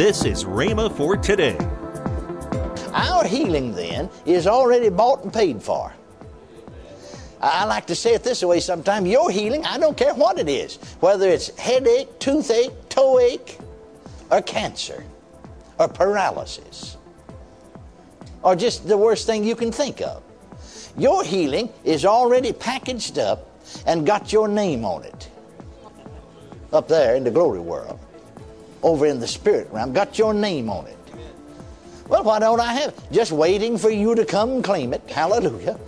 This is Rhema for today. Our healing then is already bought and paid for. I like to say it this way sometimes your healing, I don't care what it is, whether it's headache, toothache, toe ache, or cancer, or paralysis, or just the worst thing you can think of. Your healing is already packaged up and got your name on it. Up there in the glory world, over in the spirit realm, got your name on it. Well, why don't I have it? Just waiting for you to come claim it. Hallelujah.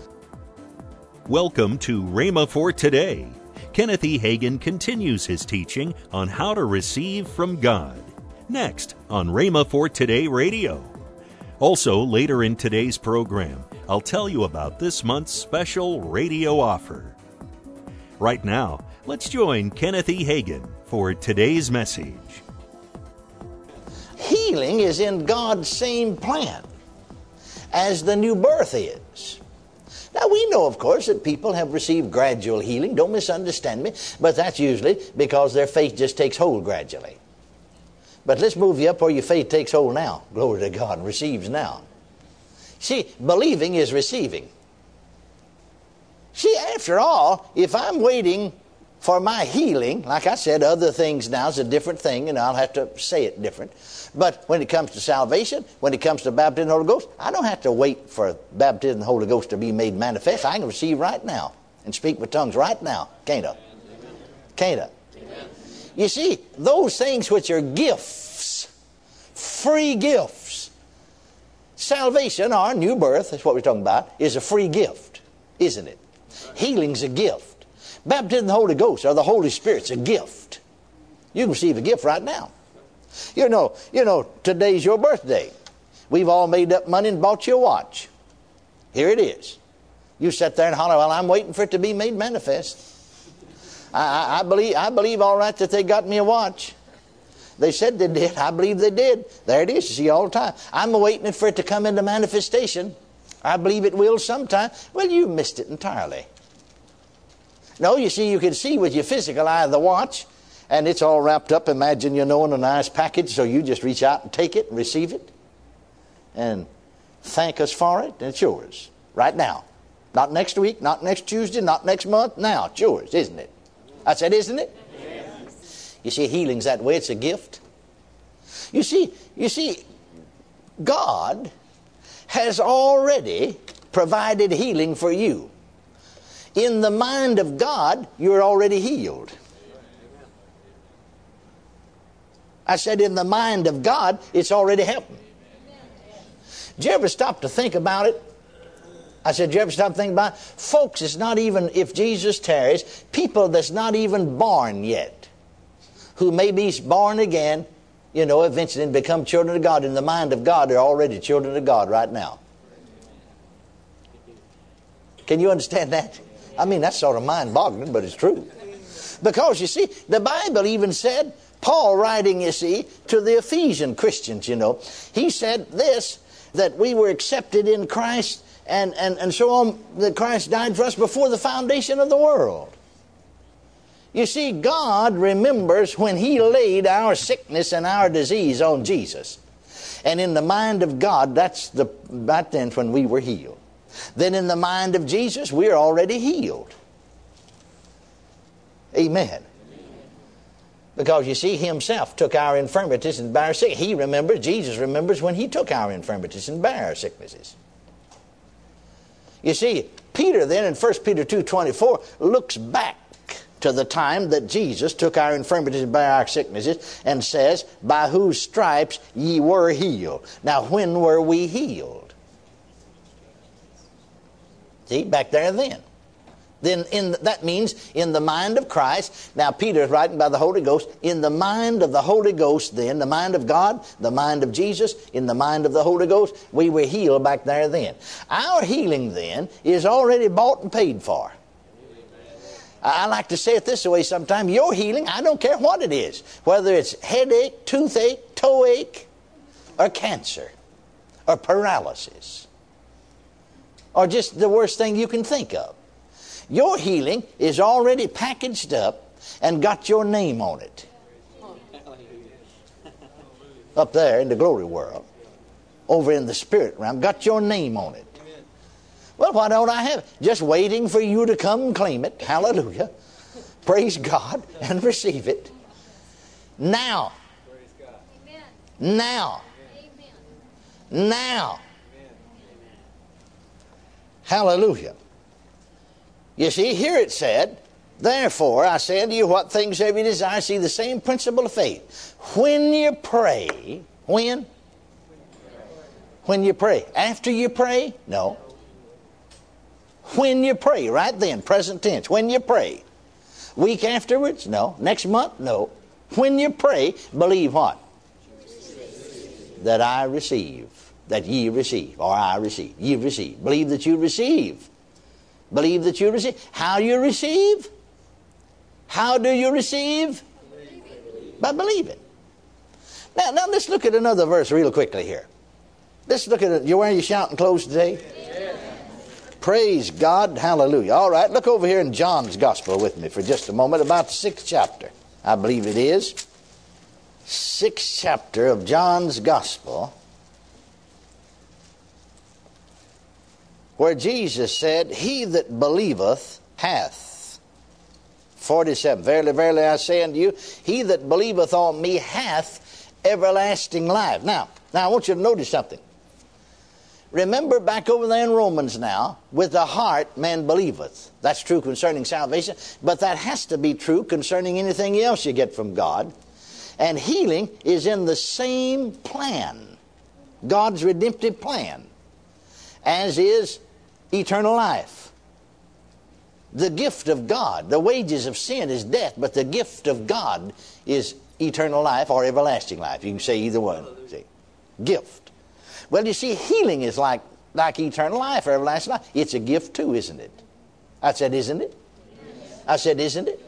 Welcome to Rhema for today. Kenneth E. Hagin continues his teaching on how to receive from God. Next on Rhema for Today Radio. Also, later in today's program, I'll tell you about this month's special radio offer. Right now, let's join Kenneth E. Hagin for today's message. Healing is in God's same plan as the new birth is. Now, we know, of course, that people have received gradual healing. Don't misunderstand me, but that's usually because their faith just takes hold gradually. But let's move you up where your faith takes hold now. Glory to God, receives now. See, believing is receiving. See, after all, if I'm waiting for my healing, like I said, other things now is a different thing, and I'll have to say it different. But when it comes to salvation, when it comes to baptism in the Holy Ghost, I don't have to wait for baptism in the Holy Ghost to be made manifest. I can receive right now and speak with tongues right now. Can't I? Can't I? You see, those things which are gifts, free gifts, salvation or new birth, that's what we're talking about, is a free gift, isn't it? Healing's a gift. Baptism in the Holy Ghost or the Holy Spirit's a gift. You can receive a gift right now. You know, you know, today's your birthday. We've all made up money and bought you a watch. Here it is. You sit there and holler, well, I'm waiting for it to be made manifest. I, I, believe, I believe all right that they got me a watch. They said they did. I believe they did. There it is. You see all the time. I'm waiting for it to come into manifestation. I believe it will sometime. Well, you missed it entirely. No, you see, you can see with your physical eye the watch, and it's all wrapped up. Imagine you know in a nice package, so you just reach out and take it, and receive it, and thank us for it, and it's yours right now. Not next week, not next Tuesday, not next month. Now, it's yours, isn't it? I said, isn't it? Yes. You see, healing's that way. It's a gift. You see, you see, God has already provided healing for you. In the mind of God, you're already healed. I said, in the mind of God, it's already happened. Did you ever stop to think about it? I said, Did you ever stop thinking about it? Folks, it's not even, if Jesus tarries, people that's not even born yet, who may be born again, you know, eventually become children of God. In the mind of God, they're already children of God right now. Can you understand that? I mean, that's sort of mind boggling, but it's true. Because, you see, the Bible even said, Paul writing, you see, to the Ephesian Christians, you know, he said this that we were accepted in Christ and, and, and so on, that Christ died for us before the foundation of the world. You see, God remembers when He laid our sickness and our disease on Jesus. And in the mind of God, that's the right then when we were healed. Then in the mind of Jesus, we're already healed. Amen. Because you see, Himself took our infirmities and bare our sickness. He remembers, Jesus remembers when He took our infirmities and bare our sicknesses. You see, Peter then in 1 Peter 2.24 looks back to the time that Jesus took our infirmities and bare our sicknesses and says, by whose stripes ye were healed. Now, when were we healed? See, back there then. Then in, that means in the mind of Christ. Now Peter is writing by the Holy Ghost. In the mind of the Holy Ghost, then the mind of God, the mind of Jesus, in the mind of the Holy Ghost, we were healed back there then. Our healing then is already bought and paid for. I like to say it this way sometimes your healing, I don't care what it is, whether it's headache, toothache, toe ache, or cancer, or paralysis, or just the worst thing you can think of. Your healing is already packaged up and got your name on it. up there in the glory world, over in the spirit realm, got your name on it. Well, why don't I have it? Just waiting for you to come claim it. Hallelujah. Praise God and receive it. Now. Now. Now. Hallelujah. You see, here it said, Therefore, I say unto you, what things have you desire, see the same principle of faith. When you pray, when? When you pray. After you pray? No. When you pray, right then, present tense. When you pray. Week afterwards? No. Next month? No. When you pray, believe what? That I receive. That ye receive, or I receive. Ye receive. Believe that you receive. Believe that you receive. How you receive? How do you receive? By believing. Now, now let's look at another verse real quickly here. Let's look at it. You're wearing your shouting clothes today? Praise God. Hallelujah. All right, look over here in John's Gospel with me for just a moment, about the sixth chapter. I believe it is. Sixth chapter of John's Gospel, where Jesus said, He that believeth hath. 47. Verily, verily, I say unto you, He that believeth on me hath everlasting life. Now, now I want you to notice something. Remember back over there in Romans now, with the heart man believeth. That's true concerning salvation, but that has to be true concerning anything else you get from God. And healing is in the same plan, God's redemptive plan, as is eternal life. The gift of God, the wages of sin is death, but the gift of God is eternal life or everlasting life. You can say either one. See? Gift. Well, you see, healing is like, like eternal life or everlasting life. It's a gift too, isn't it? I said, isn't it? I said, isn't it?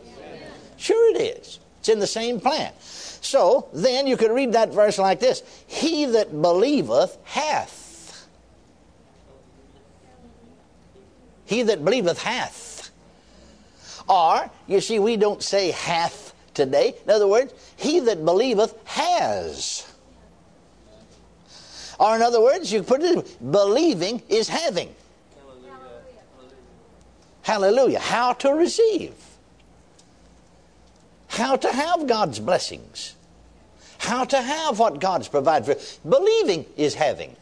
Sure it is. It's in the same plan. So then you could read that verse like this He that believeth hath. He that believeth hath. Or, you see, we don't say hath today. In other words, he that believeth has. Or, in other words, you put it believing is having. Hallelujah. Hallelujah. How to receive. How to have God's blessings. How to have what God's provided for. Believing is having.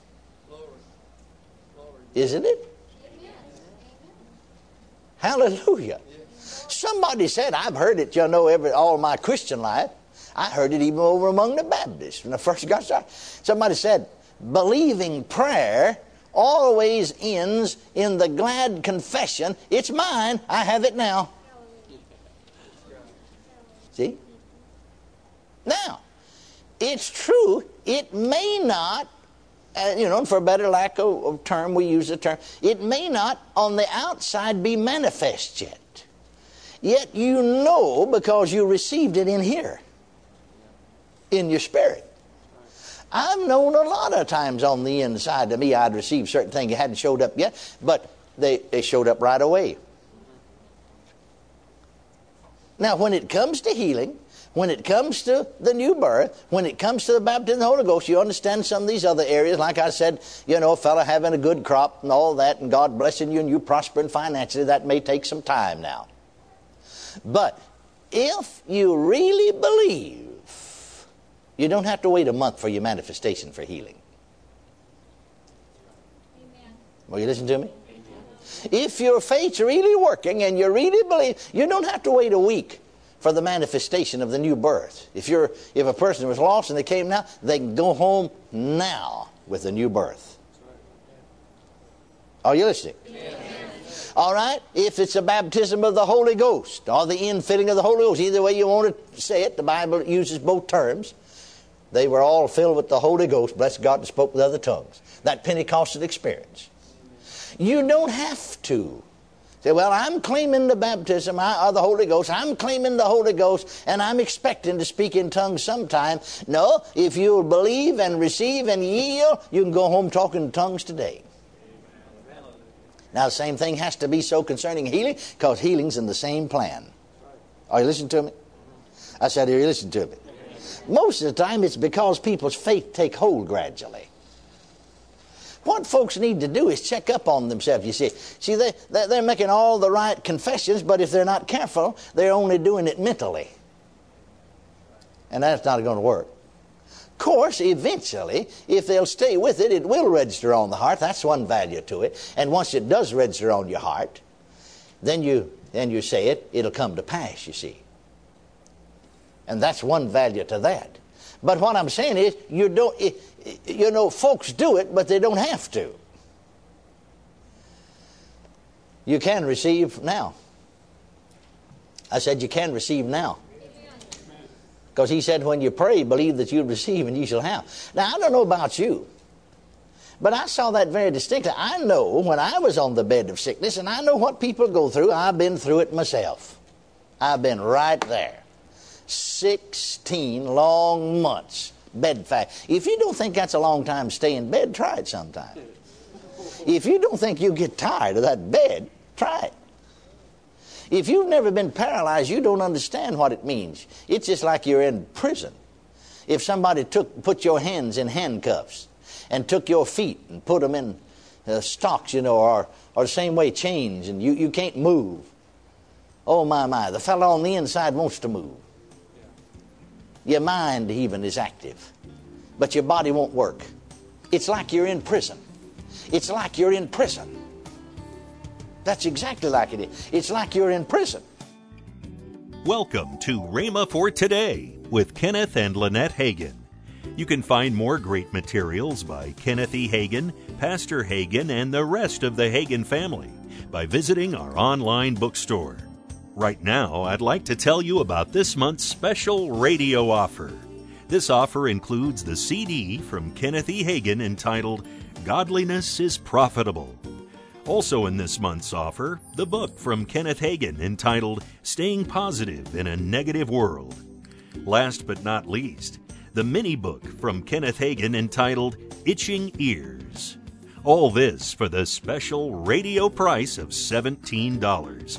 Isn't it? Hallelujah. Somebody said, I've heard it, you know, every all my Christian life. I heard it even over among the Baptists when I first got started. Somebody said, believing prayer always ends in the glad confession it's mine, I have it now. See? Now, it's true, it may not, uh, you know, for a better lack of, of term, we use the term, it may not on the outside be manifest yet. Yet you know because you received it in here, in your spirit. I've known a lot of times on the inside to me I'd received certain things that hadn't showed up yet, but they, they showed up right away. Now, when it comes to healing, when it comes to the new birth, when it comes to the baptism of the Holy Ghost, you understand some of these other areas. Like I said, you know, a fellow having a good crop and all that, and God blessing you and you prospering financially, that may take some time now. But if you really believe you don't have to wait a month for your manifestation for healing. Amen. Will you listen to me? If your faith's really working and you really believe, you don't have to wait a week for the manifestation of the new birth. If you're if a person was lost and they came now, they can go home now with the new birth. Are you listening? All right? If it's a baptism of the Holy Ghost or the infilling of the Holy Ghost, either way you want to say it, the Bible uses both terms. They were all filled with the Holy Ghost, bless God, and spoke with other tongues. That Pentecostal experience. You don't have to. Say, well, I'm claiming the baptism of uh, the Holy Ghost. I'm claiming the Holy Ghost, and I'm expecting to speak in tongues sometime. No, if you'll believe and receive and yield, you can go home talking in tongues today. Now, the same thing has to be so concerning healing, because healing's in the same plan. Are you listening to me? I said, Are you listening to me? Most of the time, it's because people's faith take hold gradually. What folks need to do is check up on themselves, you see. See, they, they're making all the right confessions, but if they're not careful, they're only doing it mentally. And that's not going to work. Of course, eventually, if they'll stay with it, it will register on the heart. That's one value to it. And once it does register on your heart, then you, then you say it, it'll come to pass, you see. And that's one value to that. But what I'm saying is, you don't, you know, folks do it, but they don't have to. You can receive now. I said you can receive now. Because he said, when you pray, believe that you'll receive and you shall have. Now, I don't know about you, but I saw that very distinctly. I know when I was on the bed of sickness, and I know what people go through. I've been through it myself. I've been right there. 16 long months bed fast. If you don't think that's a long time to stay in bed, try it sometime. If you don't think you'll get tired of that bed, try it. If you've never been paralyzed, you don't understand what it means. It's just like you're in prison. If somebody took put your hands in handcuffs and took your feet and put them in uh, stocks, you know, or or the same way chains, and you, you can't move. Oh my my, the fellow on the inside wants to move. Your mind even is active, but your body won't work. It's like you're in prison. It's like you're in prison. That's exactly like it is. It's like you're in prison. Welcome to Rhema for Today with Kenneth and Lynette Hagin. You can find more great materials by Kenneth E. Hagin, Pastor Hagin, and the rest of the Hagin family by visiting our online bookstore. Right now, I'd like to tell you about this month's special radio offer. This offer includes the CD from Kenneth E. Hagin entitled Godliness is Profitable. Also in this month's offer, the book from Kenneth Hagin entitled Staying Positive in a Negative World. Last but not least, the mini book from Kenneth Hagin entitled Itching Ears. All this for the special radio price of $17.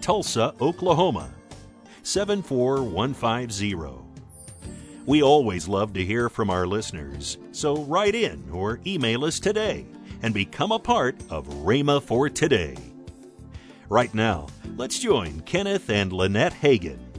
Tulsa, Oklahoma 74150. We always love to hear from our listeners, so write in or email us today and become a part of Rhema for Today. Right now, let's join Kenneth and Lynette Hagin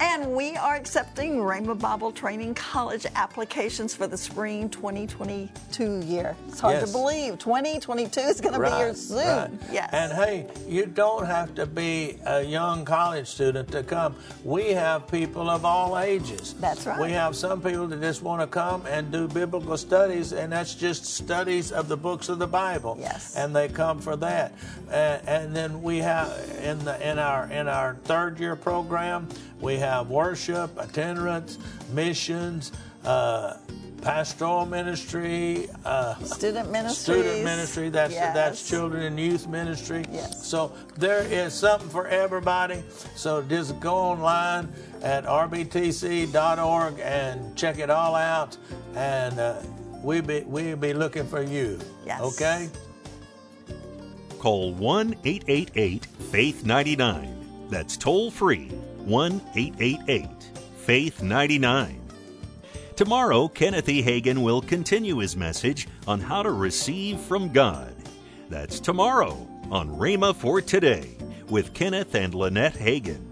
and we are accepting Rhema Bible Training College applications for the spring 2022 year. It's hard yes. to believe. 2022 is going right, to be here soon. Right. Yes. And hey, you don't have to be a young college student to come. We have people of all ages. That's right. We have some people that just want to come and do biblical studies, and that's just studies of the books of the Bible. Yes. And they come for that. And, and then we have in the in our in our third year program, we have worship, attendance, missions, uh, pastoral ministry, uh, student ministry, student ministry. That's yes. that's children and youth ministry. Yes. So there is something for everybody. So just go online at rbtc.org and check it all out, and uh, we be we be looking for you. Yes. Okay. Call one eight eight eight Faith ninety nine. That's toll free 1 888 Faith 99. Tomorrow, Kenneth E. Hagin will continue his message on how to receive from God. That's tomorrow on Rhema for Today with Kenneth and Lynette Hagin.